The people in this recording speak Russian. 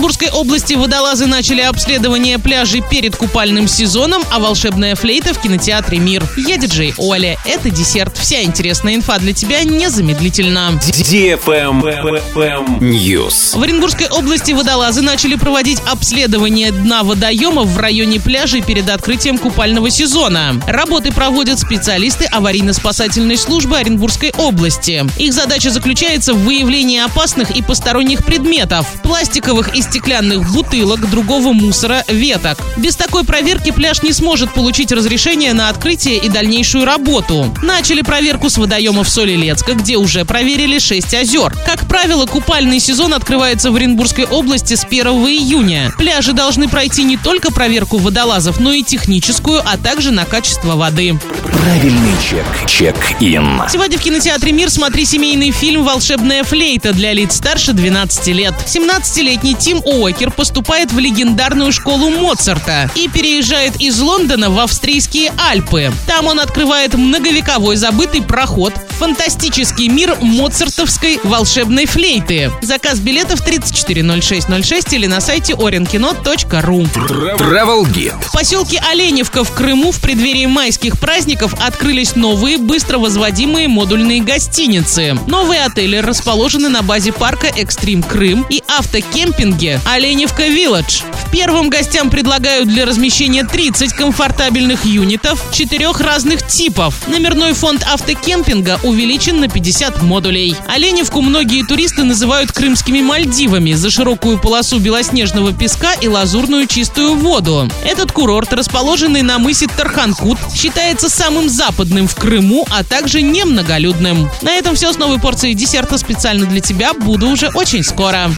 Оренбургской области водолазы начали обследование пляжей перед купальным сезоном, а волшебная флейта в кинотеатре «Мир». Я диджей Оля. Это десерт. Вся интересная инфа для тебя незамедлительно. News. В Оренбургской области водолазы начали проводить обследование дна водоемов в районе пляжей перед открытием купального сезона. Работы проводят специалисты аварийно-спасательной службы Оренбургской области. Их задача заключается в выявлении опасных и посторонних предметов – пластиковых и стеклянных бутылок, другого мусора, веток. Без такой проверки пляж не сможет получить разрешение на открытие и дальнейшую работу. Начали проверку с водоемов Солилецка, где уже проверили 6 озер. Как правило, купальный сезон открывается в Оренбургской области с 1 июня. Пляжи должны пройти не только проверку водолазов, но и техническую, а также на качество воды. Правильный чек. Чек-ин. Сегодня в кинотеатре «Мир» смотри семейный фильм «Волшебная флейта» для лиц старше 12 лет. 17-летний Тим Уокер поступает в легендарную школу Моцарта и переезжает из Лондона в австрийские Альпы. Там он открывает многовековой забытый проход в фантастический мир моцартовской волшебной флейты. Заказ билетов 340606 или на сайте orinkino.ru. Travel Guide. В поселке Оленевка в Крыму в преддверии майских праздников открылись новые быстро возводимые модульные гостиницы. Новые отели расположены на базе парка Экстрим Крым и автокемпинге Оленевка Вилледж. В первом гостям предлагают для размещения 30 комфортабельных юнитов четырех разных типов. Номерной фонд автокемпинга увеличен на 50 модулей. Оленевку многие туристы называют крымскими Мальдивами за широкую полосу белоснежного песка и лазурную чистую воду. Этот курорт, расположенный на мысе Тарханкут, считается самым западным в Крыму, а также немноголюдным. На этом все с новой порцией десерта специально для тебя. Буду уже очень скоро.